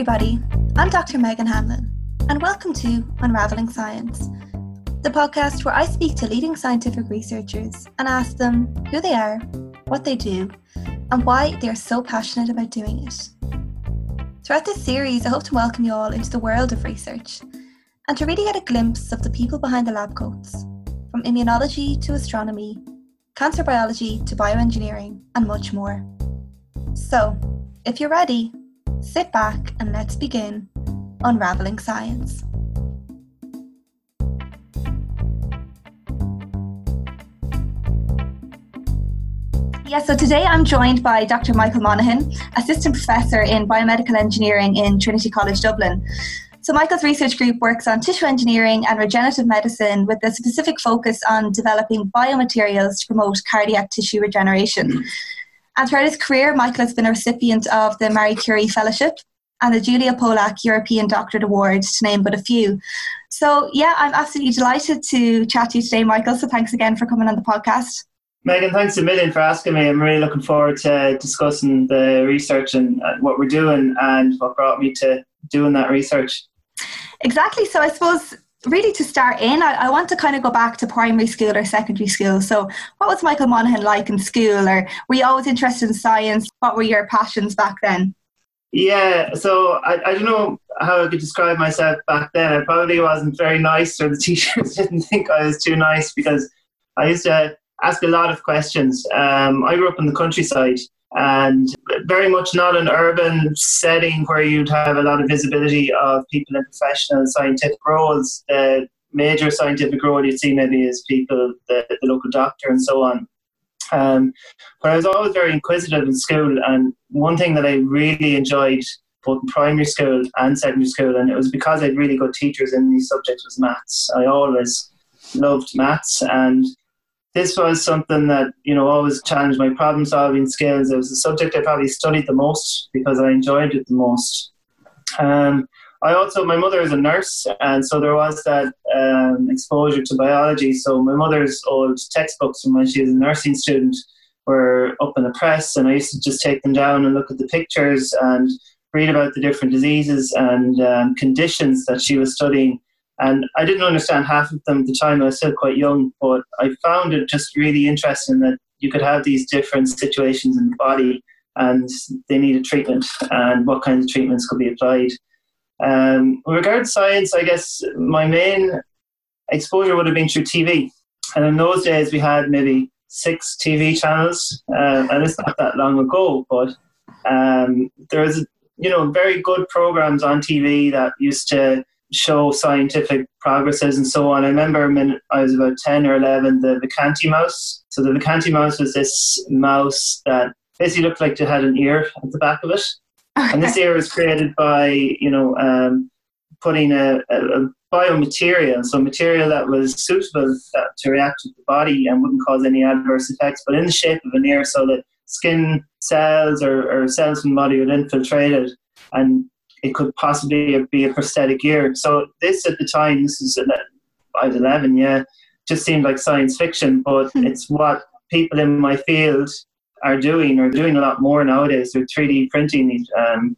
everybody. I'm Dr. Megan Hamlin, and welcome to Unraveling Science, the podcast where I speak to leading scientific researchers and ask them who they are, what they do, and why they are so passionate about doing it. Throughout this series, I hope to welcome you all into the world of research and to really get a glimpse of the people behind the lab coats, from immunology to astronomy, cancer biology to bioengineering, and much more. So, if you're ready, Sit back and let's begin unraveling science. Yeah, so today I'm joined by Dr. Michael Monaghan, Assistant Professor in Biomedical Engineering in Trinity College Dublin. So, Michael's research group works on tissue engineering and regenerative medicine with a specific focus on developing biomaterials to promote cardiac tissue regeneration. And throughout his career, Michael has been a recipient of the Marie Curie Fellowship and the Julia Polak European Doctorate Award, to name but a few. So, yeah, I'm absolutely delighted to chat to you today, Michael. So, thanks again for coming on the podcast. Megan, thanks a million for asking me. I'm really looking forward to discussing the research and what we're doing and what brought me to doing that research. Exactly. So, I suppose really to start in, I, I, want to kind of go back to primary school or secondary school. So, what was Michael Monaghan like in school, or were you always interested in science? What were your passions back then? Yeah, so I, I don't know how I could describe myself back then. I probably wasn't very nice, or the teachers didn't think I was too nice because I used to ask a lot of questions. Um, I grew up in the countryside, and very much not an urban setting where you'd have a lot of visibility of people in professional scientific roles. The major scientific role you'd see maybe is people, the, the local doctor, and so on. Um, but I was always very inquisitive in school, and one thing that I really enjoyed both in primary school and secondary school, and it was because I had really good teachers in these subjects, was maths. I always loved maths, and this was something that you know always challenged my problem solving skills. It was the subject I probably studied the most because I enjoyed it the most. Um, I also my mother is a nurse, and so there was that um, exposure to biology. So my mother's old textbooks from when she was a nursing student were up in the press, and I used to just take them down and look at the pictures and read about the different diseases and um, conditions that she was studying and I didn't understand half of them at the time. I was still quite young, but I found it just really interesting that you could have these different situations in the body and they needed treatment and what kinds of treatments could be applied. Um, with regard to science, I guess my main exposure would have been through TV. And in those days, we had maybe six TV channels, uh, and it's not that long ago, but um, there was, you know, very good programs on TV that used to show scientific progresses and so on. I remember when I was about 10 or 11, the Vacanti mouse. So the Vacanti mouse was this mouse that basically looked like it had an ear at the back of it. And this ear was created by, you know, um, putting a, a, a, biomaterial, so material that was suitable to react with the body and wouldn't cause any adverse effects, but in the shape of an ear so that skin cells or, or cells from the body would infiltrate it and it could possibly be a prosthetic ear. So this at the time, this is I was 11, yeah, just seemed like science fiction, but hmm. it's what people in my field are doing or doing a lot more nowadays. They're 3D printing these um,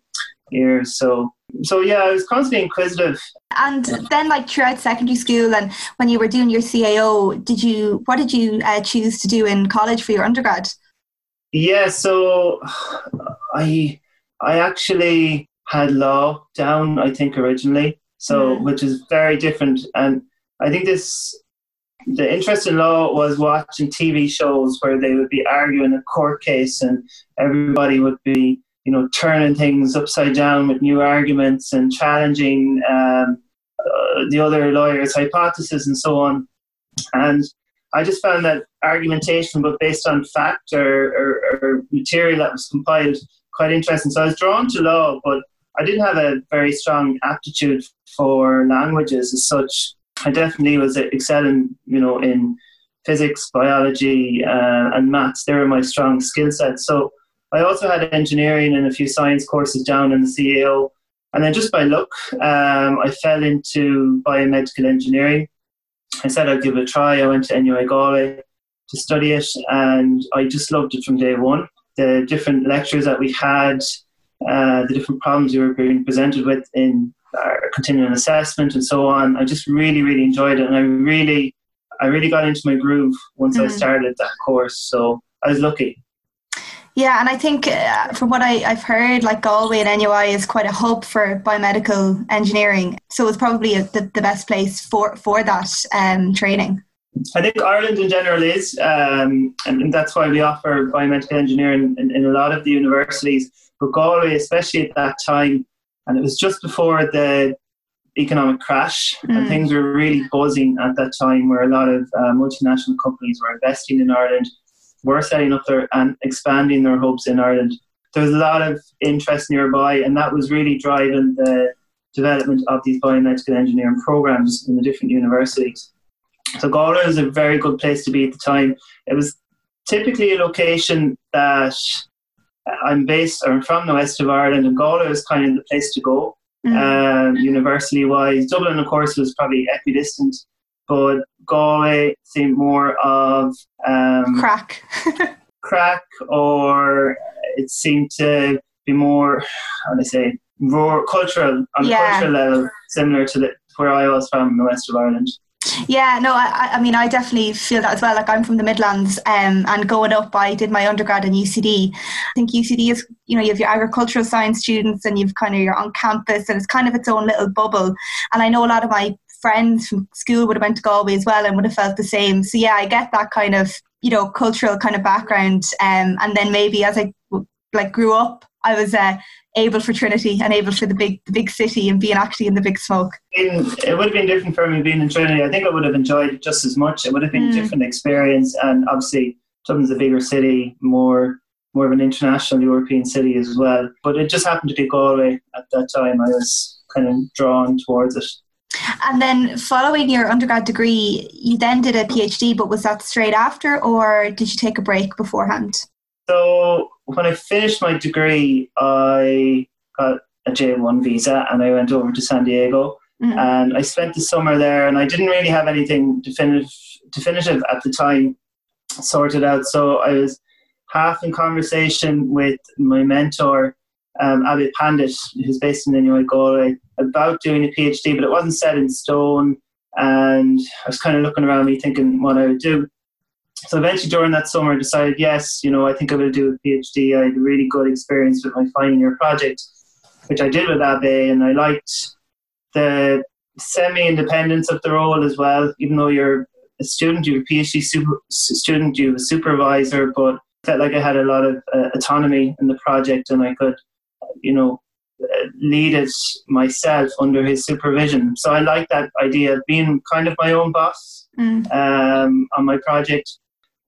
ears. So so yeah, I was constantly inquisitive. And then, like throughout secondary school, and when you were doing your CAO, did you what did you uh, choose to do in college for your undergrad? Yeah, so I I actually had law down, I think, originally. So, mm. which is very different. And I think this, the interest in law was watching TV shows where they would be arguing a court case and everybody would be, you know, turning things upside down with new arguments and challenging um, uh, the other lawyer's hypothesis and so on. And I just found that argumentation, but based on fact or, or, or material that was compiled, quite interesting. So I was drawn to law, but I didn't have a very strong aptitude for languages as such. I definitely was excelling, you know, in physics, biology, uh, and maths. They were my strong skill sets. So I also had engineering and a few science courses down in the CAO. And then just by luck, um, I fell into biomedical engineering. I said I'd give it a try. I went to NUI Galway to study it, and I just loved it from day one. The different lectures that we had, uh, the different problems you were being presented with in our continuing assessment and so on. I just really, really enjoyed it, and I really, I really got into my groove once mm-hmm. I started that course. So I was lucky. Yeah, and I think uh, from what I, have heard, like Galway and NUI is quite a hub for biomedical engineering. So it's probably a, the, the best place for, for that um, training. I think Ireland in general is, um, and that's why we offer biomedical engineering in, in, a lot of the universities. But Galway, especially at that time, and it was just before the economic crash, mm. and things were really buzzing at that time, where a lot of uh, multinational companies were investing in Ireland were setting up their and expanding their hubs in Ireland. There was a lot of interest nearby, and that was really driving the development of these biomedical engineering programs in the different universities. So Galway was a very good place to be at the time. It was typically a location that I'm based, or I'm from the west of Ireland, and Galway was kind of the place to go. Mm. Um, university wise, Dublin, of course, was probably equidistant but Galway seemed more of um, crack, crack, or it seemed to be more, how do I say, more cultural on yeah. a cultural level, similar to the, where I was from in the west of Ireland. Yeah, no, I, I mean, I definitely feel that as well. Like I'm from the Midlands, um, and going up, I did my undergrad in UCD. I think UCD is, you know, you have your agricultural science students, and you've kind of your on campus, and it's kind of its own little bubble. And I know a lot of my friends from school would have went to Galway as well and would have felt the same. So yeah, I get that kind of you know cultural kind of background. Um, and then maybe as I like grew up, I was uh, able for Trinity and able for the big the big city and being actually in the big smoke. It would have been different for me being in Trinity. I think I would have enjoyed it just as much. It would have been mm. a different experience, and obviously Dublin's a bigger city, more more of an international European city as well. But it just happened to be Galway at that time. I was kind of drawn towards it. And then following your undergrad degree, you then did a PhD, but was that straight after or did you take a break beforehand? So when I finished my degree, I got a J1 visa and I went over to San Diego. Mm-hmm. And I spent the summer there and I didn't really have anything definitive, definitive at the time sorted out. So I was half in conversation with my mentor um, Abhay Pandit, who's based in NUI Galway, about doing a PhD, but it wasn't set in stone. And I was kind of looking around me thinking what I would do. So eventually during that summer I decided, yes, you know, I think I will do a PhD. I had a really good experience with my final year project, which I did with Abhay, and I liked the semi-independence of the role as well. Even though you're a student, you're a PhD super, student, you're a supervisor, but felt like I had a lot of uh, autonomy in the project and I could you know, lead it myself under his supervision. So I like that idea of being kind of my own boss mm. um, on my project.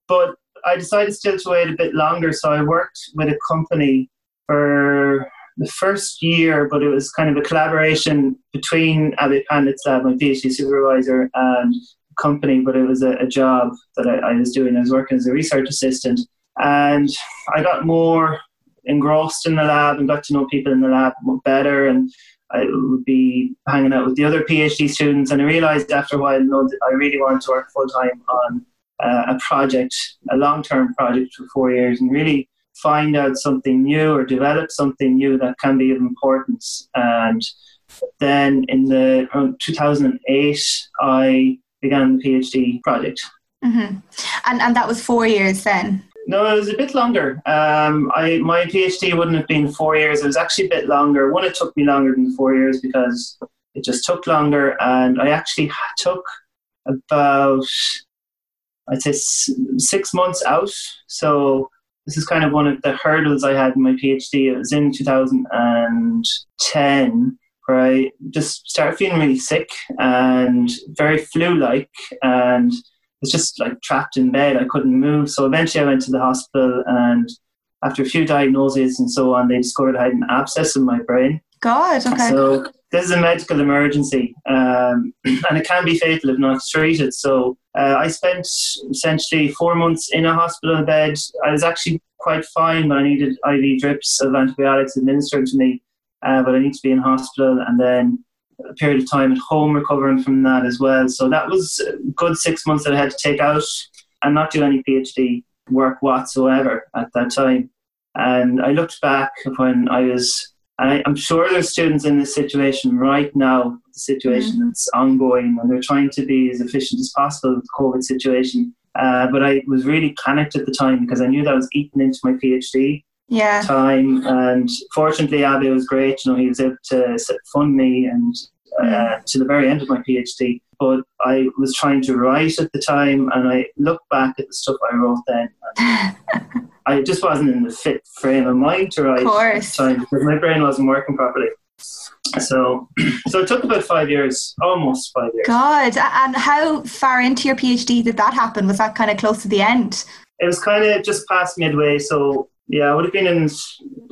But I decided still to wait a bit longer, so I worked with a company for the first year, but it was kind of a collaboration between Abhay Pandit's lab, my PhD supervisor, and company, but it was a, a job that I, I was doing. I was working as a research assistant, and I got more engrossed in the lab and got to know people in the lab better and I would be hanging out with the other PhD students and I realized after a while that I really wanted to work full time on uh, a project, a long term project for four years and really find out something new or develop something new that can be of importance. And then in the around 2008, I began the PhD project. Mm-hmm. And and that was four years then. No, it was a bit longer. Um, I my PhD wouldn't have been four years. It was actually a bit longer. One, it took me longer than four years because it just took longer, and I actually took about I'd say six months out. So this is kind of one of the hurdles I had in my PhD. It was in 2010 where I just started feeling really sick and very flu-like and was just like trapped in bed. I couldn't move. So eventually I went to the hospital and after a few diagnoses and so on, they discovered I had an abscess in my brain. God, okay. So this is a medical emergency um, and it can be fatal if not treated. So uh, I spent essentially four months in a hospital bed. I was actually quite fine, but I needed IV drips of antibiotics administered to me. Uh, but I need to be in hospital and then a period of time at home recovering from that as well. So that was good six months that I had to take out and not do any PhD work whatsoever at that time. And I looked back when I was, and I, am sure there's students in this situation right now, the situation mm. that's ongoing, and they're trying to be as efficient as possible with the COVID situation. Uh, but I was really panicked at the time because I knew that was eating into my PhD yeah. time. And fortunately, Abe was great. You know, he was able to fund me and uh, mm. to the very end of my PhD. But I was trying to write at the time, and I look back at the stuff I wrote then. I just wasn't in the fit frame of mind to write at the time because my brain wasn't working properly. So, so it took about five years, almost five years. God, and how far into your PhD did that happen? Was that kind of close to the end? It was kind of just past midway. So, yeah, I would have been in.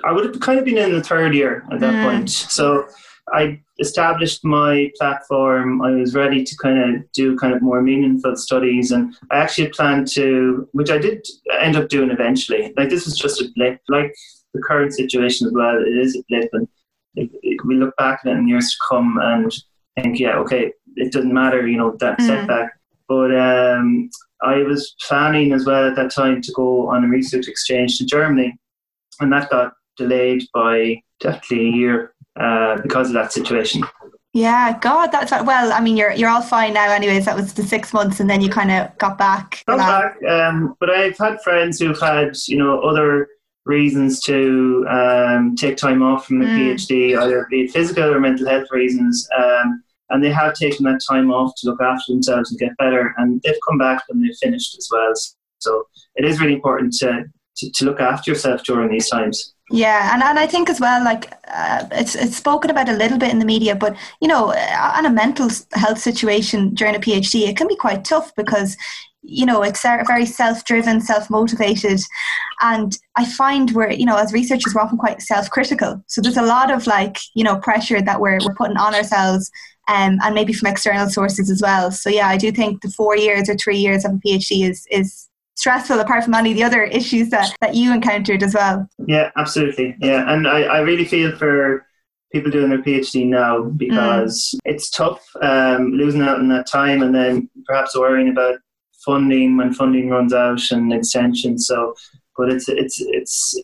I would have kind of been in the third year at that mm. point. So, I established my platform. I was ready to kind of do kind of more meaningful studies, and I actually planned to, which I did end up doing eventually. Like this was just a blip, like the current situation as well. It is a blip, and it, it, we look back at it in years to come and think, yeah, okay, it doesn't matter, you know, that mm. setback. But um, I was planning as well at that time to go on a research exchange to Germany, and that got delayed by definitely a year uh, because of that situation. Yeah, God, that's well. I mean, you're you're all fine now, anyways. That was the six months, and then you kind of got back. Got back, um, but I've had friends who've had you know other reasons to um, take time off from the mm. PhD, either be physical or mental health reasons, um, and they have taken that time off to look after themselves and get better, and they've come back and they've finished as well. So it is really important to, to, to look after yourself during these times. Yeah, and, and I think as well, like uh, it's it's spoken about a little bit in the media, but you know, uh, on a mental health situation during a PhD, it can be quite tough because you know it's very self-driven self-motivated. And i find we're you know as researchers we're often quite self-critical. So there's a lot of like you know pressure that we're, we're putting on ourselves um, and maybe from external sources as well. So yeah i do think the four years or three years of a phd is is stressful apart from any of the other issues that, that you encountered as well. Yeah, absolutely. Yeah. And I, I really feel for people doing their PhD now because mm. it's tough um, losing out on that time and then perhaps worrying about funding when funding runs out and extension. So, but it's, it's, it's,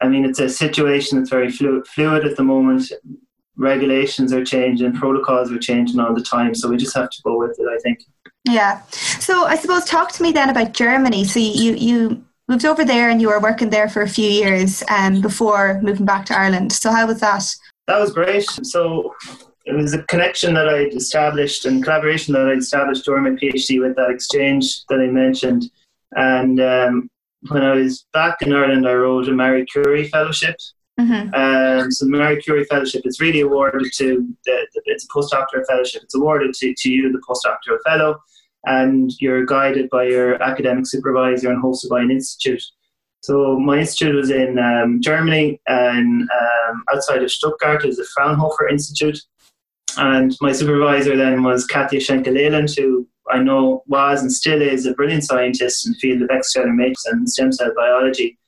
I mean, it's a situation that's very fluid, fluid at the moment. Regulations are changing, protocols are changing all the time. So we just have to go with it, I think. Yeah. So I suppose talk to me then about Germany. So you you moved over there and you were working there for a few years um, before moving back to Ireland. So how was that? That was great. So it was a connection that I established and collaboration that I established during my PhD with that exchange that I mentioned. And um, when I was back in Ireland, I wrote a Marie Curie Fellowship. Mm-hmm. Um, so the Marie Curie Fellowship is really awarded to the, the, it's a postdoctoral fellowship. It's awarded to, to you, the postdoctoral fellow, and you're guided by your academic supervisor and hosted by an institute. So my institute was in um, Germany, and um, outside of Stuttgart is the Fraunhofer Institute. And my supervisor then was Katja Schenke-Layland, who I know was and still is a brilliant scientist in the field of extracellular matrix and stem cell biology.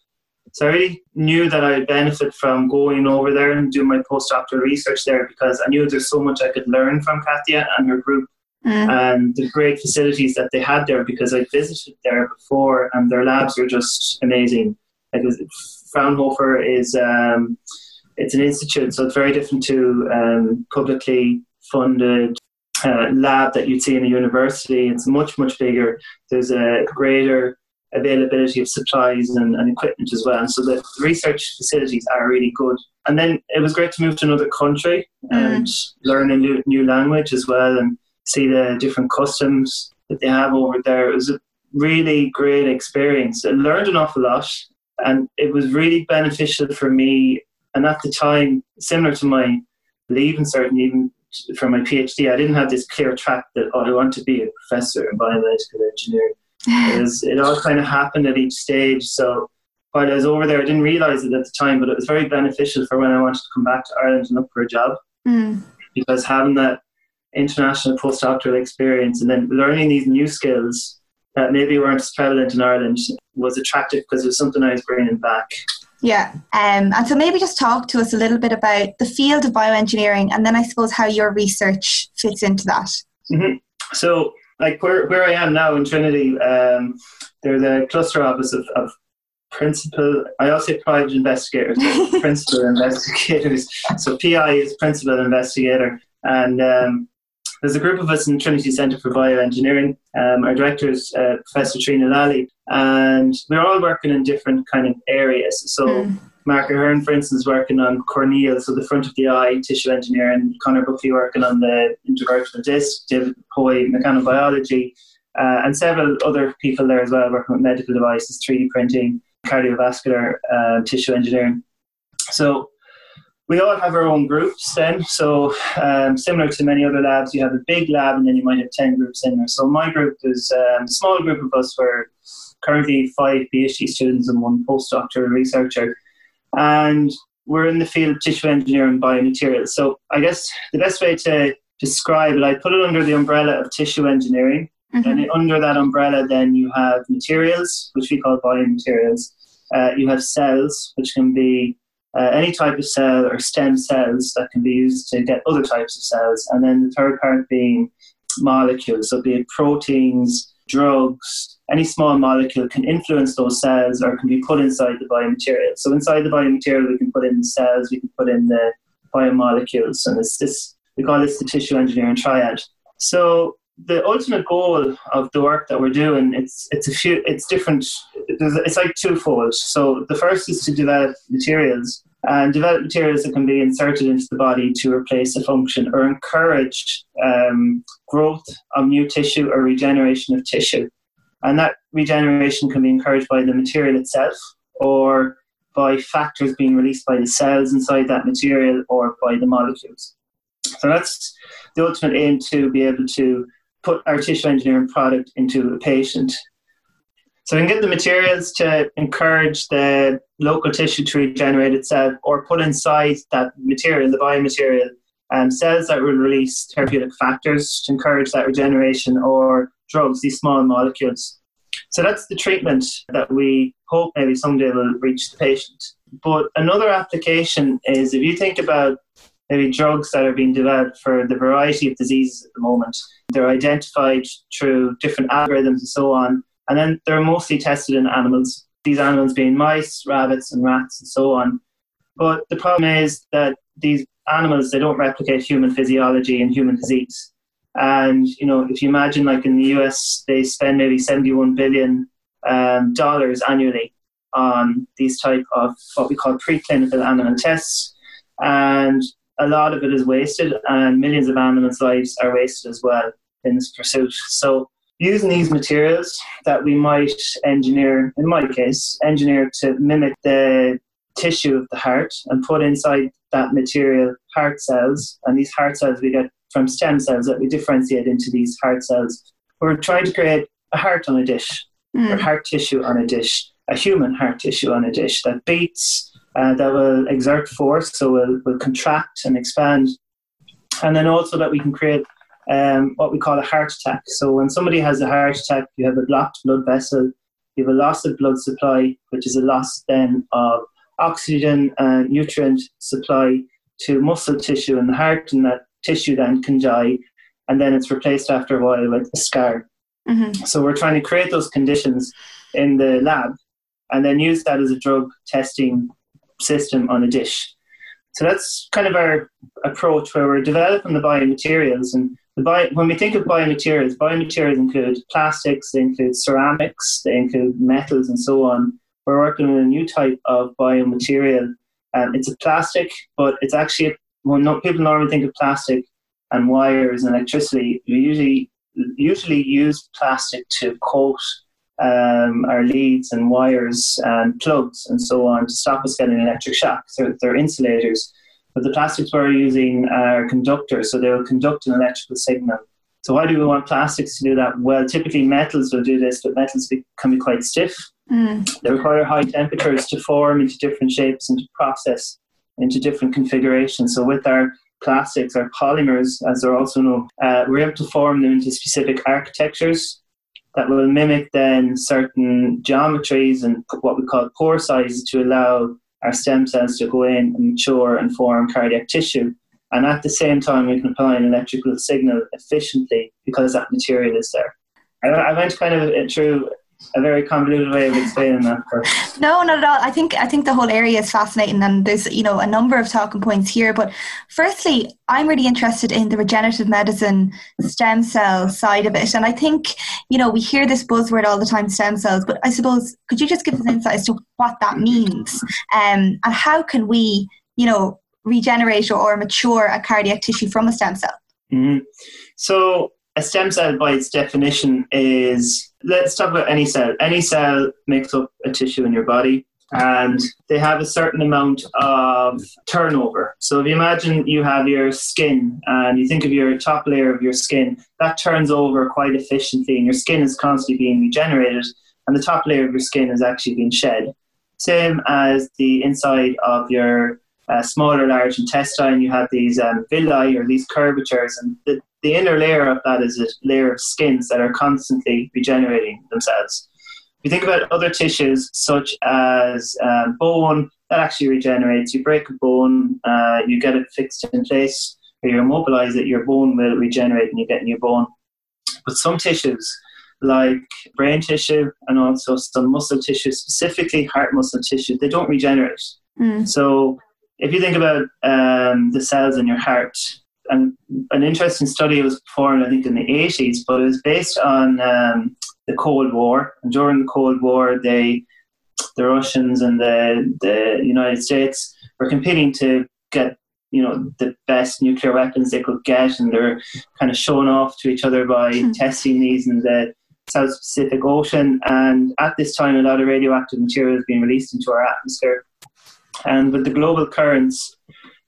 So I really knew that I would benefit from going over there and doing my postdoctoral research there because I knew there's so much I could learn from Katja and her group mm. and the great facilities that they had there because I visited there before and their labs were just amazing. Like Fraunhofer is um, it's an institute, so it's very different to um, publicly funded uh, lab that you'd see in a university. It's much much bigger. There's a greater availability of supplies and, and equipment as well. And So the research facilities are really good. And then it was great to move to another country mm. and learn a new, new language as well and see the different customs that they have over there. It was a really great experience. I learned an awful lot and it was really beneficial for me. And at the time, similar to my Leaving Cert even for my PhD, I didn't have this clear track that oh, I want to be a professor in biomedical engineering. It, was, it all kind of happened at each stage. So while I was over there, I didn't realize it at the time, but it was very beneficial for when I wanted to come back to Ireland and look for a job. Mm. Because having that international postdoctoral experience and then learning these new skills that maybe weren't as prevalent in Ireland was attractive because it was something I was bringing back. Yeah, um, and so maybe just talk to us a little bit about the field of bioengineering and then I suppose how your research fits into that. Mm-hmm. So like where, where I am now in Trinity, um, there's a cluster office of, of principal, I also say private investigators, principal investigators. So PI is principal investigator. And um, there's a group of us in Trinity Centre for Bioengineering. Um, our director is uh, Professor Trina Lally, and we're all working in different kind of areas. So mm. Mark Ahearne, for instance, working on corneal, so the front of the eye, tissue engineering. Conor Buckley working on the intervertebral disc. David Hoey, mechanobiology. Uh, and several other people there as well working with medical devices, 3D printing, cardiovascular uh, tissue engineering. So we all have our own groups then. So um, similar to many other labs, you have a big lab and then you might have 10 groups in there. So my group is um, a small group of us. We're currently five PhD students and one postdoctoral researcher. And we're in the field of tissue engineering biomaterials. So I guess the best way to describe it, I put it under the umbrella of tissue engineering. Mm-hmm. And under that umbrella, then you have materials, which we call biomaterials. Uh, you have cells, which can be uh, any type of cell or stem cells that can be used to get other types of cells. And then the third part being molecules, so be it proteins, drugs, any small molecule can influence those cells or can be put inside the biomaterial. So inside the biomaterial, we can put in the cells, we can put in the biomolecules, and it's this we call this the tissue engineering triad. So the ultimate goal of the work that we're doing it's it's a few it's different it's like twofold so the first is to develop materials and develop materials that can be inserted into the body to replace a function or encourage um, growth of new tissue or regeneration of tissue and that regeneration can be encouraged by the material itself or by factors being released by the cells inside that material or by the molecules so that's the ultimate aim to be able to put our tissue engineering product into a patient. So we can get the materials to encourage the local tissue to regenerate itself or put inside that material, the biomaterial, um, cells that will release therapeutic factors to encourage that regeneration or drugs, these small molecules. So that's the treatment that we hope maybe someday will reach the patient. But another application is if you think about maybe drugs that are being developed for the variety of diseases at the moment. They're identified through different algorithms and so on, and then they're mostly tested in animals, these animals being mice, rabbits, and rats, and so on. But the problem is that these animals, they don't replicate human physiology and human disease. And, you know, if you imagine like in the US, they spend maybe 71 billion um, dollars annually on these type of what we call preclinical animal tests. And a lot of it is wasted, and millions of animals' lives are wasted as well in this pursuit. So, using these materials that we might engineer, in my case, engineer to mimic the tissue of the heart and put inside that material heart cells, and these heart cells we get from stem cells that we differentiate into these heart cells. We're trying to create a heart on a dish, mm. or heart tissue on a dish, a human heart tissue on a dish that beats uh, that will exert force, so will will contract and expand, and then also that we can create um, what we call a heart attack. So when somebody has a heart attack, you have a blocked blood vessel, you have a loss of blood supply, which is a loss then of oxygen and nutrient supply to muscle tissue in the heart, and that tissue then can die, and then it's replaced after a while with a scar. Mm-hmm. So we're trying to create those conditions in the lab, and then use that as a drug testing system on a dish. So that's kind of our approach where we're developing the biomaterials. And the bio, when we think of biomaterials, biomaterials include plastics, they include ceramics, they include metals, and so on. We're working on a new type of biomaterial. Um, it's a plastic, but it's actually when well, people normally think of plastic and wires and electricity. We usually usually use plastic to coat um, our leads and wires and plugs and so on to stop us getting electric shock. So they're insulators. But the plastics we're using are conductors, so they will conduct an electrical signal. So why do we want plastics to do that? Well, typically metals will do this, but metals be, can be quite stiff. Mm. They require high temperatures to form into different shapes and to process into different configurations. So with our plastics, our polymers, as they're also known, uh, we're able to form them into specific architectures that will mimic then certain geometries and what we call pore sizes to allow our stem cells to go in and mature and form cardiac tissue. And at the same time, we can apply an electrical signal efficiently because that material is there. I, went kind of through a very convoluted way of explaining that. But. No, not at all. I think I think the whole area is fascinating, and there's you know a number of talking points here. But firstly, I'm really interested in the regenerative medicine stem cell side of it, and I think you know we hear this buzzword all the time, stem cells. But I suppose could you just give us insight as to what that means, um, and how can we you know regenerate or mature a cardiac tissue from a stem cell? Mm-hmm. So a stem cell by its definition is let's talk about any cell. Any cell makes up a tissue in your body and they have a certain amount of turnover. So if you imagine you have your skin and you think of your top layer of your skin that turns over quite efficiently and your skin is constantly being regenerated and the top layer of your skin is actually being shed. Same as the inside of your uh, smaller large intestine you have these um, villi or these curvatures and the, the inner layer of that is a layer of skins that are constantly regenerating themselves. If you think about other tissues, such as um, bone, that actually regenerates. You break a bone, uh, you get it fixed in place, or you immobilize it, your bone will regenerate and you get new bone. But some tissues, like brain tissue and also some muscle tissue, specifically heart muscle tissue, they don't regenerate. Mm. So if you think about um, the cells in your heart, and an interesting study was performed, I think, in the 80s, but it was based on um, the Cold War. And during the Cold War, they, the Russians and the, the United States were competing to get you know the best nuclear weapons they could get, and they're kind of showing off to each other by hmm. testing these in the South Pacific Ocean. And at this time, a lot of radioactive material is being released into our atmosphere. And with the global currents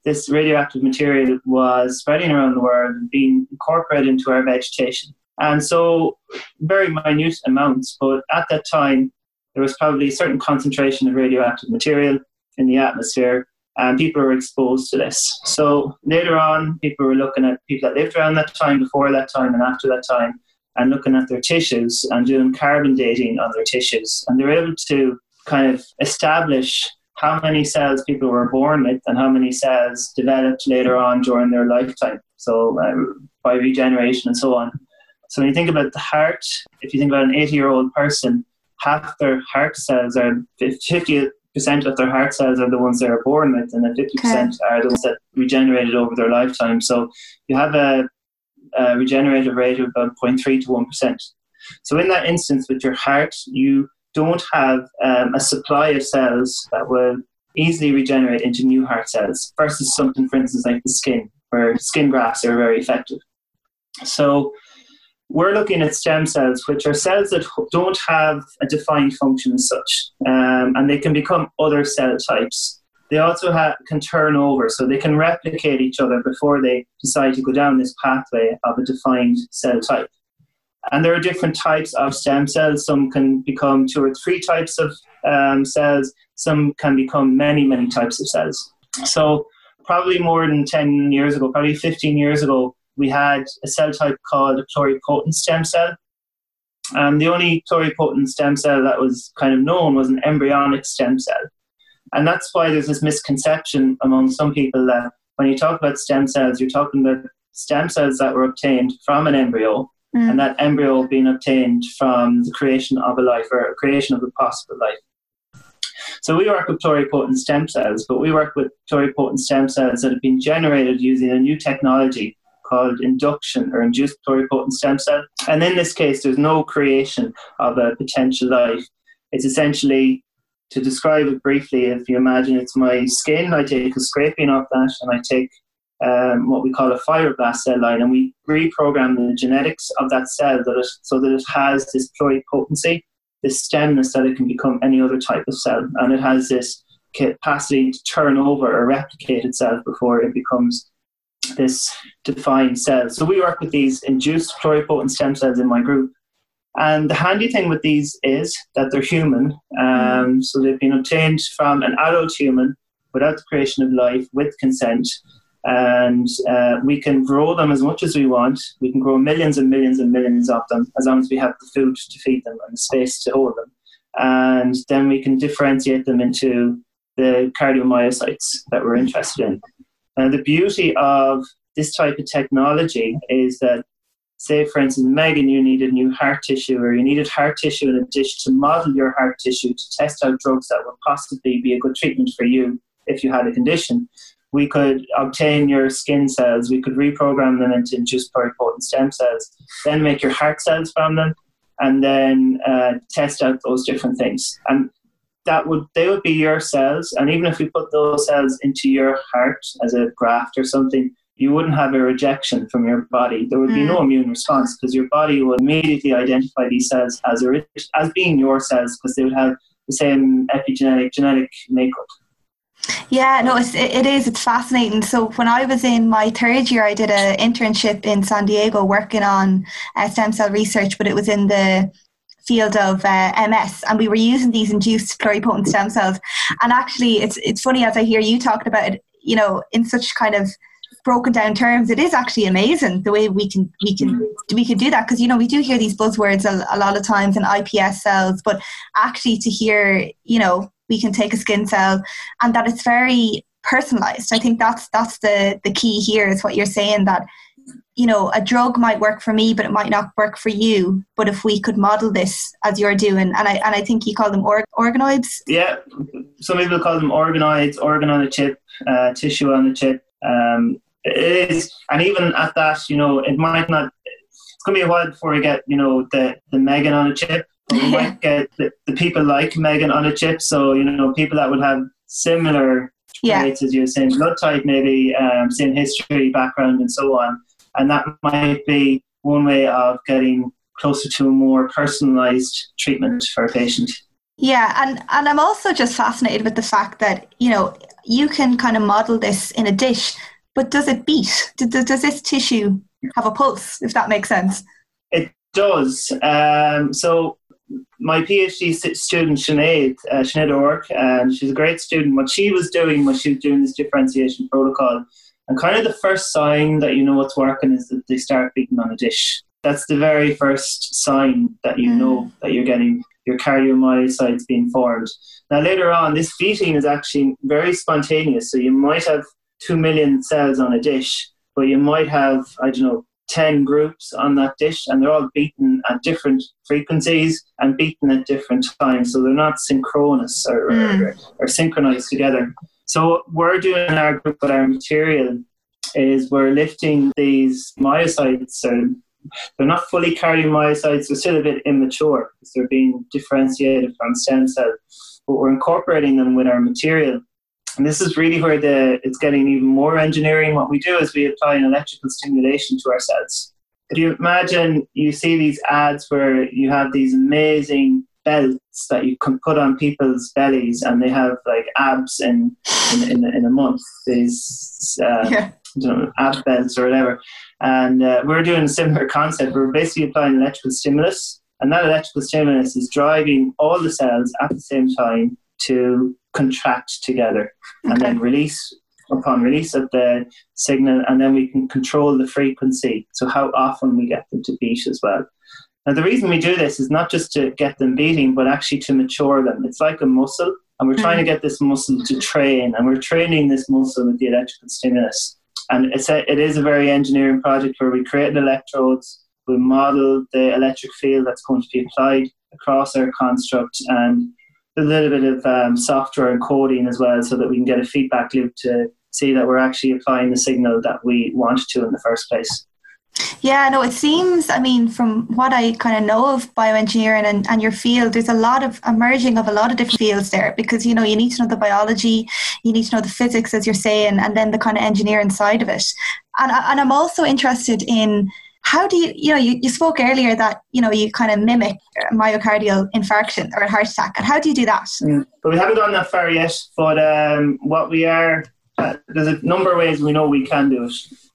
this radioactive material was spreading around the world and being incorporated into our vegetation. And so, very minute amounts, but at that time, there was probably a certain concentration of radioactive material in the atmosphere, and people were exposed to this. So, later on, people were looking at people that lived around that time, before that time, and after that time, and looking at their tissues and doing carbon dating on their tissues. And they were able to kind of establish how many cells people were born with and how many cells developed later on during their lifetime. So uh, by regeneration and so on. So when you think about the heart, if you think about an 80 year old person, half their heart cells are 50 percent of their heart cells are the ones they are born with, and then 50 percent okay. are the ones that regenerated over their lifetime. So you have a, a regenerative rate of about 0.3 to 1 percent. So in that instance, with your heart, you don't have um, a supply of cells that will easily regenerate into new heart cells versus something, for instance, like the skin, where skin grafts are very effective. So we're looking at stem cells, which are cells that don't have a defined function as such, um, and they can become other cell types. They also have, can turn over, so they can replicate each other before they decide to go down this pathway of a defined cell type. And there are different types of stem cells. Some can become two or three types of um, cells. Some can become many, many types of cells. So, probably more than 10 years ago, probably 15 years ago, we had a cell type called a pluripotent stem cell. And the only pluripotent stem cell that was kind of known was an embryonic stem cell. And that's why there's this misconception among some people that when you talk about stem cells, you're talking about stem cells that were obtained from an embryo mm. and that embryo being obtained from the creation of a life or creation of a possible life. So we work with pluripotent stem cells, but we work with pluripotent stem cells that have been generated using a new technology called induction or induced pluripotent stem cell. And in this case, there's no creation of a potential life. It's essentially, to describe it briefly, if you imagine it's my skin, I take a scraping off that and I take um, what we call a fibroblast cell line, and we reprogram the genetics of that cell that it, so that it has this pluripotency, this stemness that it can become any other type of cell, and it has this capacity to turn over or replicate itself before it becomes this defined cell. So we work with these induced pluripotent stem cells in my group. And the handy thing with these is that they're human. Um, so they've been obtained from an adult human without the creation of life with consent and uh, we can grow them as much as we want. We can grow millions and millions and millions of them as long as we have the food to feed them and the space to hold them. And then we can differentiate them into the cardiomyocytes that we're interested in. And the beauty of this type of technology is that say, for instance, Megan, you needed new heart tissue, or you needed heart tissue in a dish to model your heart tissue to test out drugs that would possibly be a good treatment for you if you had a condition. We could obtain your skin cells, we could reprogram them into induced pluripotent stem cells, then make your heart cells from them, and then uh, test out those different things. And that would they would be your cells, and even if we put those cells into your heart as a graft or something, you wouldn't have a rejection from your body. There would be mm. no immune response because your body would immediately identify these cells as as being your cells because they would have the same epigenetic genetic makeup. Yeah, no, it's, it is. It's fascinating. So when I was in my third year, I did an internship in San Diego working on uh, stem cell research, but it was in the field of uh, MS, and we were using these induced pluripotent stem cells. And actually, it's it's funny as I hear you talking about it, you know, in such kind of broken down terms, it is actually amazing the way we can we can mm-hmm. we can do that because you know we do hear these buzzwords a, a lot of times in IPS cells, but actually to hear you know we can take a skin cell and that it's very personalized. I think that's that's the the key here is what you're saying that you know a drug might work for me but it might not work for you but if we could model this as you're doing and I and I think you call them or- organoids yeah some people call them organoids organ on a chip uh, tissue on a chip um, it is, and even at that, you know, it might not. It's gonna be a while before we get, you know, the the Megan on a chip. We might get the, the people like Megan on a chip. So you know, people that would have similar yeah. traits as you, same blood type, maybe um, same history, background, and so on. And that might be one way of getting closer to a more personalized treatment for a patient. Yeah, and, and I'm also just fascinated with the fact that, you know, you can kind of model this in a dish, but does it beat? Does, does this tissue have a pulse, if that makes sense? It does. Um, so my PhD student Sinead, uh, Sinead O'Rourke, and she's a great student. What she was doing was she was doing this differentiation protocol, and kind of the first sign that you know what's working is that they start beating on a dish. That's the very first sign that you mm. know that you're getting your cardiomyocytes being formed. Now later on, this beating is actually very spontaneous. So you might have two million cells on a dish, but you might have, I don't know, 10 groups on that dish and they're all beaten at different frequencies and beaten at different times. So they're not synchronous or, mm. or, or, synchronized together. So what we're doing in our group with our material is we're lifting these myocytes or they're not fully cardiomyocytes, they're still a bit immature because they're being differentiated from stem cells. But we're incorporating them with our material and this is really where the it's getting even more engineering. What we do is we apply an electrical stimulation to our cells. Could you imagine you see these ads where you have these amazing belts that you can put on people's bellies and they have like abs in in, in, in a month these uh, yeah. know, ab belts or whatever and uh, we're doing a similar concept we're basically applying electrical stimulus and that electrical stimulus is driving all the cells at the same time to contract together and then release upon release of the signal and then we can control the frequency. So how often we get them to beat as well. Now the reason we do this is not just to get them beating but actually to mature them. It's like a muscle and we're trying to mm-hmm. get this muscle to train and we're training this muscle with the electrical stimulus. And it's a, it is a very engineering project where we create electrodes we model the electric field that's going to be applied across our construct and a little bit of um, software and coding as well so that we can get a feedback loop to see that we're actually applying the signal that we want to in the first place. Yeah, no, it seems, I mean, from what I kind of know of bioengineering and, and your field, there's a lot of emerging of a lot of different fields there because, you know, you need to know the biology, you need to know the physics, as you're saying, and then the kind of engineering side of it. And, and I'm also interested in how do you, you know, you, you spoke earlier that, you know, you kind of mimic myocardial infarction or a heart attack. And how do you do that? Mm. But we haven't gone that far yet. But um, what we are, uh, there's a number of ways we know we can do it.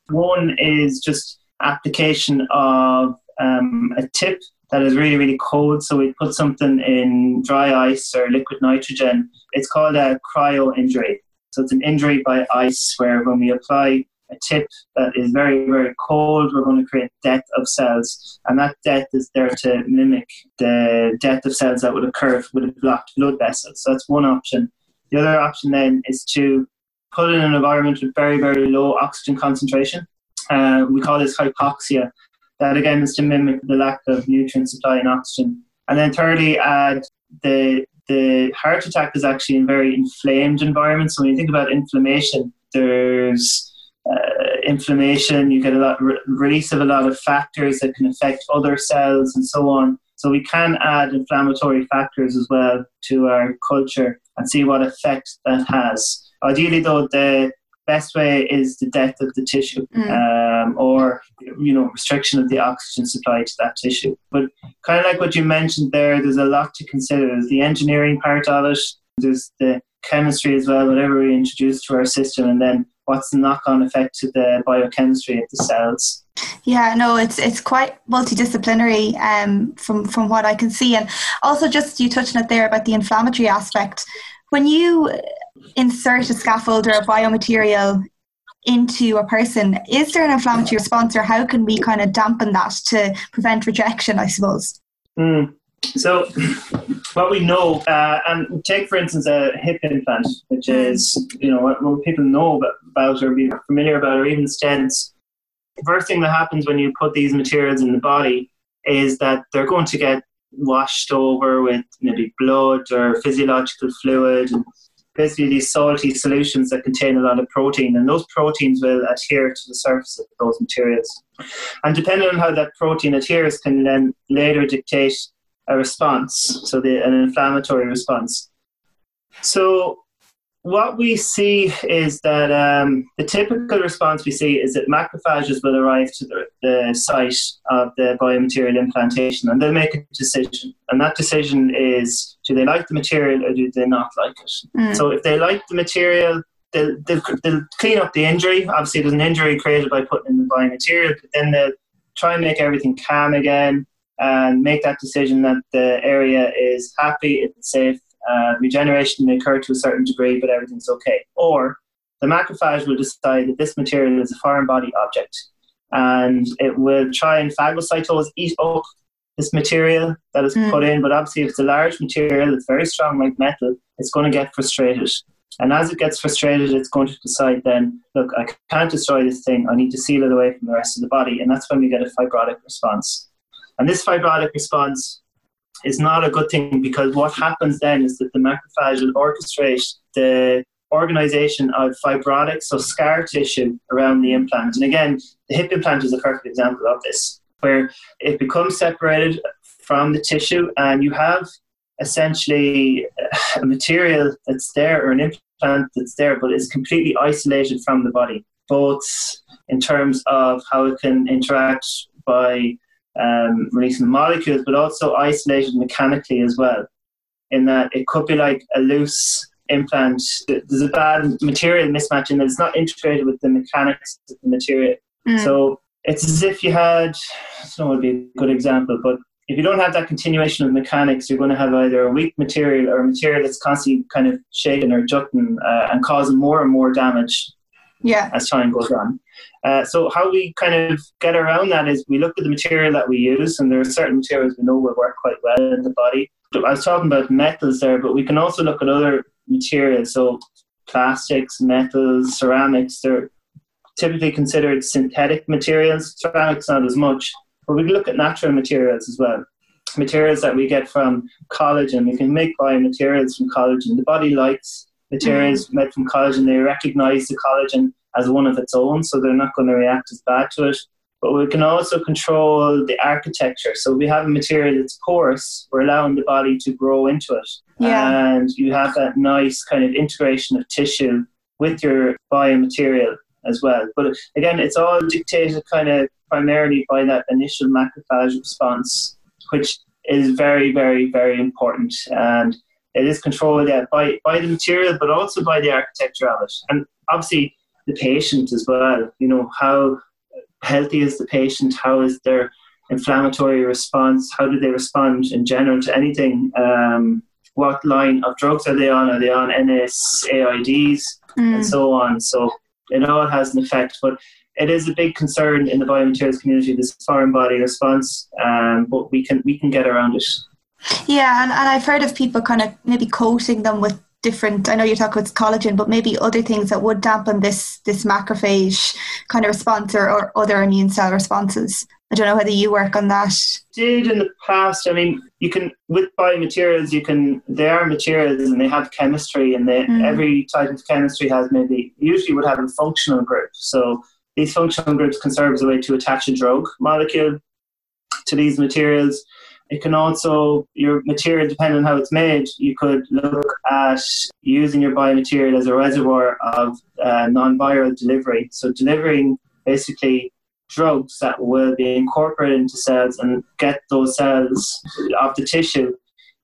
One is just application of um, a tip that is really, really cold. So we put something in dry ice or liquid nitrogen. It's called a cryo injury. So it's an injury by ice where when we apply a tip that is very, very cold, we're going to create death of cells. And that death is there to mimic the death of cells that would occur with a blocked blood vessel. So that's one option. The other option then is to put in an environment with very, very low oxygen concentration. Uh, we call this hypoxia. That again is to mimic the lack of nutrient supply and oxygen. And then thirdly, add the the heart attack is actually in very inflamed environments. So when you think about inflammation, there's uh, inflammation. You get a lot re- release of a lot of factors that can affect other cells and so on. So we can add inflammatory factors as well to our culture and see what effect that has. Ideally, though, the best way is the death of the tissue mm. um, or you know restriction of the oxygen supply to that tissue but kind of like what you mentioned there there's a lot to consider there's the engineering part of it there's the chemistry as well whatever we introduce to our system and then what's the knock-on effect to the biochemistry of the cells yeah, no, it's it's quite multidisciplinary um, from from what I can see, and also just you touched on it there about the inflammatory aspect. When you insert a scaffold or a biomaterial into a person, is there an inflammatory response, or how can we kind of dampen that to prevent rejection? I suppose. Mm. So, what we know, uh, and take for instance a hip implant, which is you know what, what people know about or be familiar about, or even stents. The first thing that happens when you put these materials in the body is that they're going to get washed over with maybe blood or physiological fluid and basically these salty solutions that contain a lot of protein and those proteins will adhere to the surface of those materials. And depending on how that protein adheres can then later dictate a response so the, an inflammatory response so what we see is that um, the typical response we see is that macrophages will arrive to the, the, site of the biomaterial implantation and they'll make a decision. And that decision is do they like the material or do they not like it? Mm. So if they like the material, they'll, they'll, they'll, clean up the injury. Obviously, there's an injury created by putting in the biomaterial, but then they'll try and make everything calm again and make that decision that the area is happy, it's safe, uh, regeneration may occur to a certain degree, but everything's okay. Or the macrophage will decide that this material is a foreign body object and it will try and phagocytose, eat up this material that is mm. put in. But obviously, if it's a large material, it's very strong like metal, it's going to get frustrated. And as it gets frustrated, it's going to decide then, look, I can't destroy this thing. I need to seal it away from the rest of the body. And that's when we get a fibrotic response. And this fibrotic response is not a good thing because what happens then is that the macrophage will orchestrate the organization of fibrotic, so scar tissue around the implant. And again, the hip implant is a perfect example of this, where it becomes separated from the tissue and you have essentially a material that's there or an implant that's there, but it's completely isolated from the body, both in terms of how it can interact by um, releasing molecules, but also isolated mechanically as well. In that it could be like a loose implant. There's a bad material mismatch in that it's not integrated with the mechanics of the material. Mm. So it's as if you had, know would be a good example, but if you don't have that continuation of mechanics, you're going to have either a weak material or a material that's constantly kind of shaking or jutting uh, and causing more and more damage yeah. as time goes on. Uh, so how we kind of get around that is we look at the material that we use, and there are certain materials we know will work quite well in the body. I was talking about metals there, but we can also look at other materials. So plastics, metals, ceramics, they're typically considered synthetic materials. Ceramics not as much, but we can look at natural materials as well. Materials that we get from collagen. We can make biomaterials from collagen. The body likes materials mm-hmm. made from collagen. They recognize the collagen as one of its own, so they're not going to react as bad to it. But we can also control the architecture. So we have a material that's porous, we're allowing the body to grow into it. Yeah. And you have that nice kind of integration of tissue with your biomaterial as well. But again, it's all dictated kind of primarily by that initial macrophage response, which is very, very, very important. And it is controlled yeah, by, by the material, but also by the architecture of it. And obviously, the patient as well. You know, how healthy is the patient? How is their inflammatory response? How do they respond in general to anything? Um, what line of drugs are they on? Are they on NSAIDs mm. and so on? So it all has an effect, but it is a big concern in the biomaterials community. This foreign body response, um, but we can we can get around it. Yeah, and, and I've heard of people kind of maybe coating them with different i know you talk about collagen but maybe other things that would dampen this this macrophage kind of response or, or other immune cell responses I don't know whether you work on that. Did in the past. I mean, you can with biomaterials, you can. They are materials and they have chemistry, and they, mm. every type of chemistry has maybe usually would have a functional group. So these functional groups can serve as a way to attach a drug molecule to these materials. It can also, your material, depending on how it's made, you could look at using your biomaterial as a reservoir of uh, non viral delivery. So, delivering basically drugs that will be incorporated into cells and get those cells off the tissue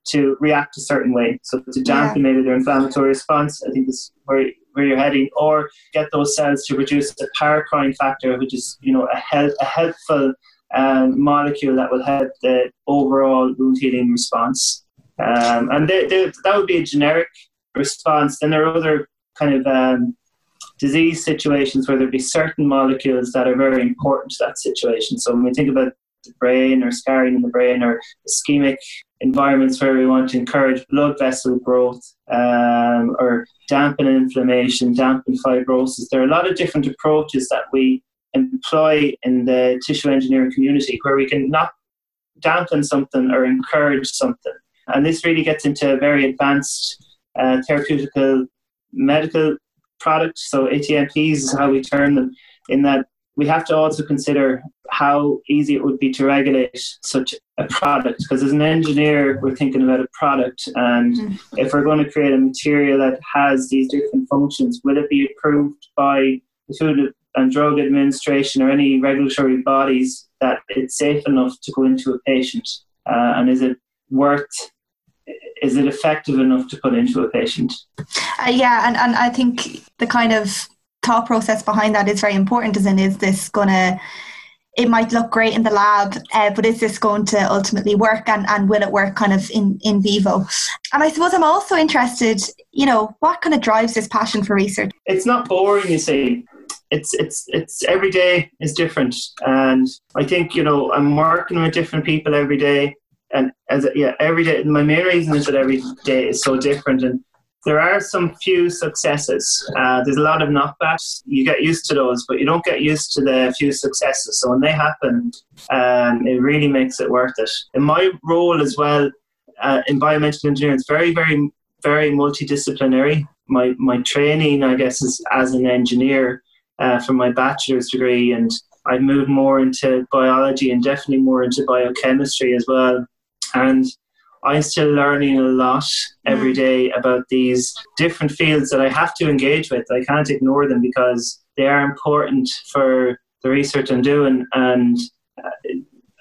to react a certain way. So to dampen yeah. maybe their inflammatory response, I think is where where you're heading, or get those cells to produce a paracrine factor, which is you know a, help, a helpful um, molecule that will help the overall wound healing response. Um, and they, they, that would be a generic response. Then there are other kind of um, disease situations where there'd be certain molecules that are very important to that situation. So when we think about the brain or scarring in the brain or ischemic environments where we want to encourage blood vessel growth um, or dampen inflammation, dampen fibrosis, there are a lot of different approaches that we employ in the tissue engineering community where we can not dampen something or encourage something. And this really gets into a very advanced uh, therapeutical medical product. So ATMPs is how we term them, in that we have to also consider how easy it would be to regulate such a product. Because as an engineer, we're thinking about a product, and mm. if we're going to create a material that has these different functions, will it be approved by the Food and Drug Administration or any regulatory bodies that it's safe enough to go into a patient? Uh, and is it worth is it effective enough to put into a patient? Uh, yeah, and, and I think the kind of thought process behind that is very important. As in, is this going to it might look great in the lab, uh, but is this going to ultimately work and, and will it work kind of in, in vivo? And I suppose I'm also interested, you know, what kind of drives this passion for research? It's not boring, you see. It's it's it's every day is different. And I think, you know, I'm working with different people every day and as yeah, every day. My main reason is that every day is so different, and there are some few successes. Uh, there's a lot of knockbacks. You get used to those, but you don't get used to the few successes. So when they happen, um, it really makes it worth it. In my role as well uh, in biomedical engineering, it's very, very, very multidisciplinary. My my training, I guess, is as an engineer uh, from my bachelor's degree, and I moved more into biology and definitely more into biochemistry as well and I'm still learning a lot every mm. about these different fields that I have to engage with. I can't ignore them because they are important for the research I'm doing, and uh,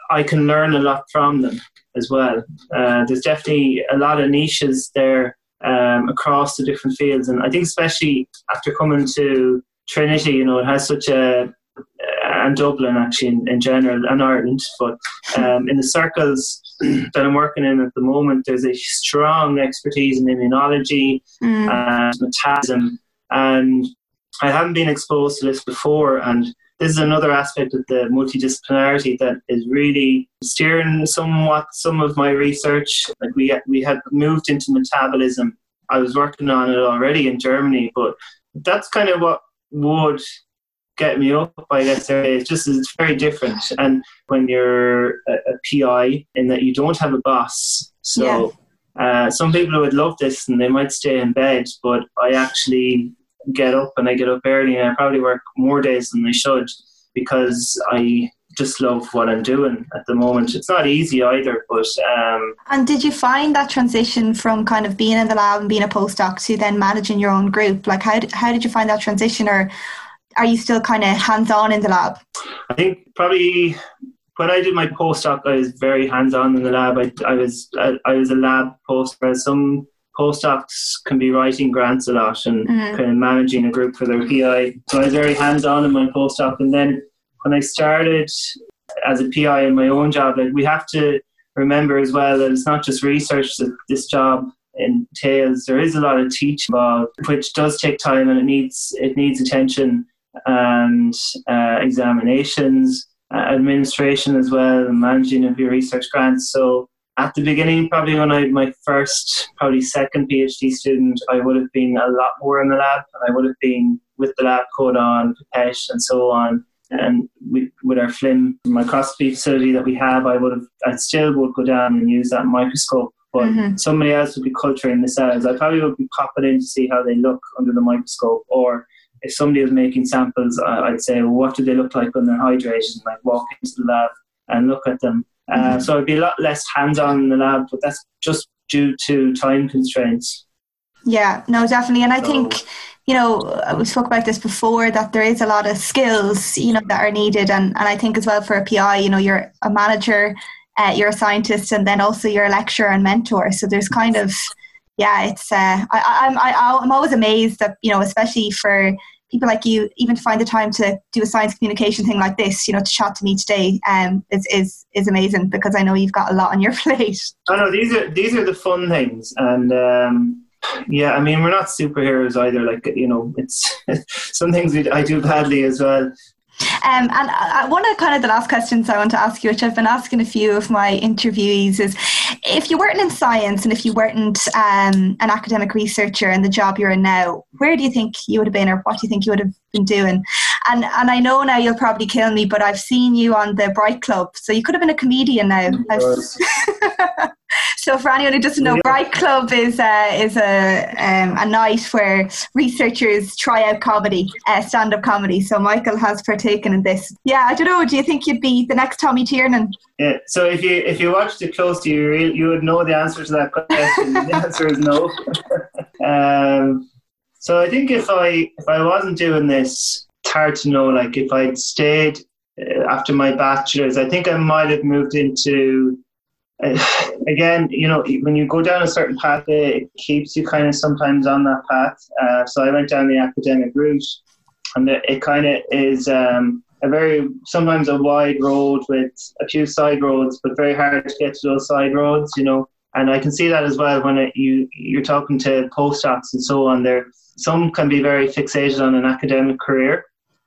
I can learn a lot from them as well. Uh, there's definitely a lot of niches there um, across the different fields, and I think especially after coming to Trinity, you know, it has such a and Dublin actually in, in general and Ireland, but um, in the circles that I'm working in at the moment, there's a strong expertise in immunology mm. and metabolism, and I haven't been exposed to this before, and this is another aspect of the multidisciplinarity that is really steering somewhat some of my research. Like we we had moved into metabolism. I was working on it already in Germany, but that's kind of what would get me up, I guess. It's just it's very different. And when you're a, a PI, in that you don't have a boss, so. Yeah. Uh, some people would love this and they might stay in bed, but I actually get up and I get up early and I probably work more days than I should because I just love what I'm doing at the moment. It's not easy either, but. Um, and did you find that transition from kind of being in the lab and being a postdoc to then managing your own group? Like, how, how did you find that transition, or are you still kind of hands on in the lab? I think probably when I did my postdoc, I was very hands on in the lab. I, I was I, I, was a lab postdoc. Some postdocs can be writing grants a lot and mm-hmm. kind of managing a group for their PI. So I was very hands on in my postdoc. And then when I started as a PI in my own job, like we have to remember as well that it's not just research that this job entails. There is a lot of teaching involved, which does take time and it needs it needs attention and uh, examinations, uh, administration as well, and managing of your research grants. So at the beginning, probably when I had my first, probably second PhD student, I would have been a lot more in the lab, and I would have been with the lab coat on, pipette, and so on. And we, with our FLIM microscopy facility that we have, I would have, I still would go down and use that microscope. But mm-hmm. somebody else would be culturing the cells. I probably would be popping in to see how they look under the microscope. Or if somebody was making samples, I'd say, well, what do they look like when they're hydrated? And like walk into the lab and look at them. Uh, mm-hmm. so it'd be a lot less hands-on in the lab, but that's just due to time constraints. Yeah, no, definitely. And I so, think you know, we spoke about this before that there is a lot of skills, you know, that are needed. And, and I think as well for a PI, you know, you're a manager, uh, you're a scientist, and then also you're a lecturer and mentor. So there's kind of, yeah, it's, uh, I, I'm, I, I'm always amazed that, you know, especially for people like you, even to find the time to do a science communication thing like this, you know, to chat to me today, um, is is is amazing because I know you've got a lot on your plate. I know these are these are the fun things, and um, yeah, I mean, we're not superheroes either. Like, you know, it's some things we, I do badly as well. Um, and I, one of kind of the last questions I want to ask you, which I've been asking a few of my interviewees, is if you weren't in science and if you weren't um, an academic researcher in the job you're in now, where do you think you would have been, or what do you think you would have been doing? And and I know now you'll probably kill me, but I've seen you on the Bright Club, so you could have been a comedian now. So for anyone who doesn't know, yeah. Bright Club is a, is a um, a night where researchers try out comedy, uh, stand up comedy. So Michael has partaken in this. Yeah, I don't know. Do you think you'd be the next Tommy Tiernan? Yeah. So if you if you watched it closely, you you would know the answer to that question. the answer is no. um, so I think if I if I wasn't doing this, it's hard to know. Like if I'd stayed uh, after my bachelor's, I think I might have moved into again, you know, when you go down a certain path, it keeps you kind of sometimes on that path. Uh, so I went down the academic route, and it, it kind of is um, a very sometimes a wide road with a few side roads, but very hard to get to those side roads. You know, and I can see that as well when it, you you're talking to postdocs and so on. There, some can be very fixated on an academic career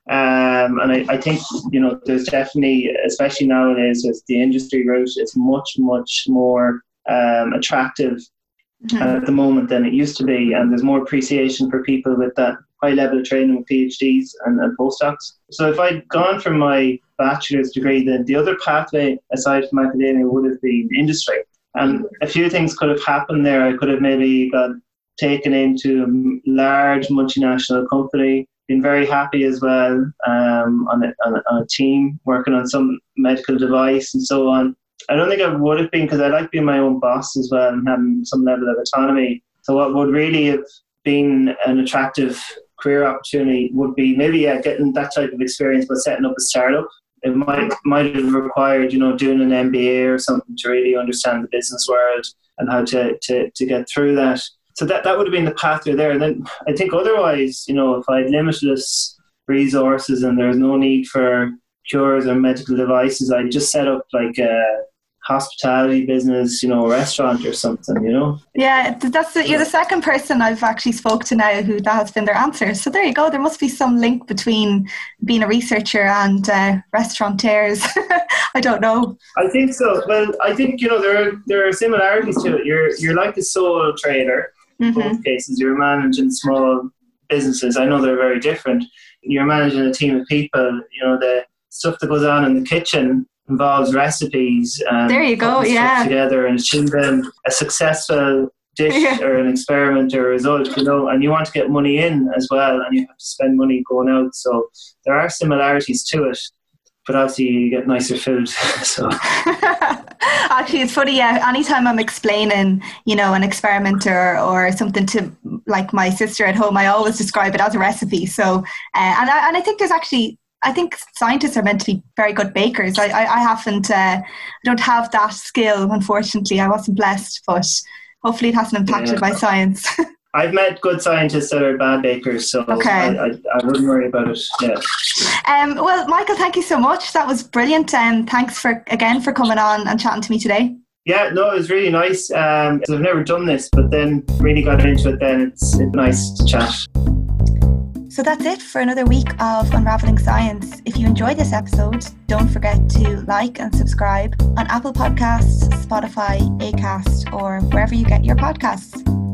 um, and I, I, think you know there's definitely, especially nowadays with the industry route, it's much much more um, attractive mm-hmm. at the moment than it used to be, and there's more appreciation for people with that high level of training with PhDs and, and postdocs. So if I'd gone for my bachelor's degree, then the other pathway aside from academia would have been industry, and a few things could have happened there. I could have maybe got taken into a large multinational company been very happy as well um, on, a, on, a, team working on some medical device and so on. I don't think I would have been because I like being my own boss as well and having some level of autonomy. So what would really have been an attractive career opportunity would be maybe yeah, getting that type of experience but setting up a startup. It might might have required, you know, doing an MBA or something to really understand the business world and how to, to, to get through that so that that would have been the pathway there. And then I think otherwise, you know, if I had limitless resources and there was no need for cures or medical devices, I'd just set up like a hospitality business, you know, a restaurant or something, you know. Yeah, that's the, you're the second person I've actually spoke to now who that has been their answer. So there you go. There must be some link between being a researcher and uh, restaurateurs. I don't know. I think so. Well, I think you know there are there are similarities to it. You're you're like a sole trader mm-hmm. both cases. You're managing small businesses. I know they're very different. You're managing a team of people. You know the stuff that goes on in the kitchen involves recipes. And there you go. Yeah. Together and achieving a successful dish yeah. or an experiment or a result. You know, and you want to get money in as well, and you have to spend money going out. So there are similarities to it but obviously you get nicer food. so actually, it's funny. Yeah, anytime I'm explaining, you know, an experiment or, or something to like my sister at home, I always describe it as a recipe. So, uh, and I, and I think there's actually. I think scientists are meant to be very good bakers. I, I, I haven't, uh, I don't have that skill, unfortunately. I wasn't blessed, but hopefully it hasn't impacted yeah. my science. I've met good scientists that are bad bakers, so okay. I, I, I, wouldn't worry about it. Yeah. Um, well, Michael, thank you so much. That was brilliant. And um, thanks for again for coming on and chatting to me today. Yeah, no, it was really nice. Um, I've never done this, but then really got into it. Then it's, it's nice to chat. So that's it for another week of Unraveling Science. If you enjoyed this episode, don't forget to like and subscribe on Apple Podcasts, Spotify, Acast, or wherever you get your podcasts.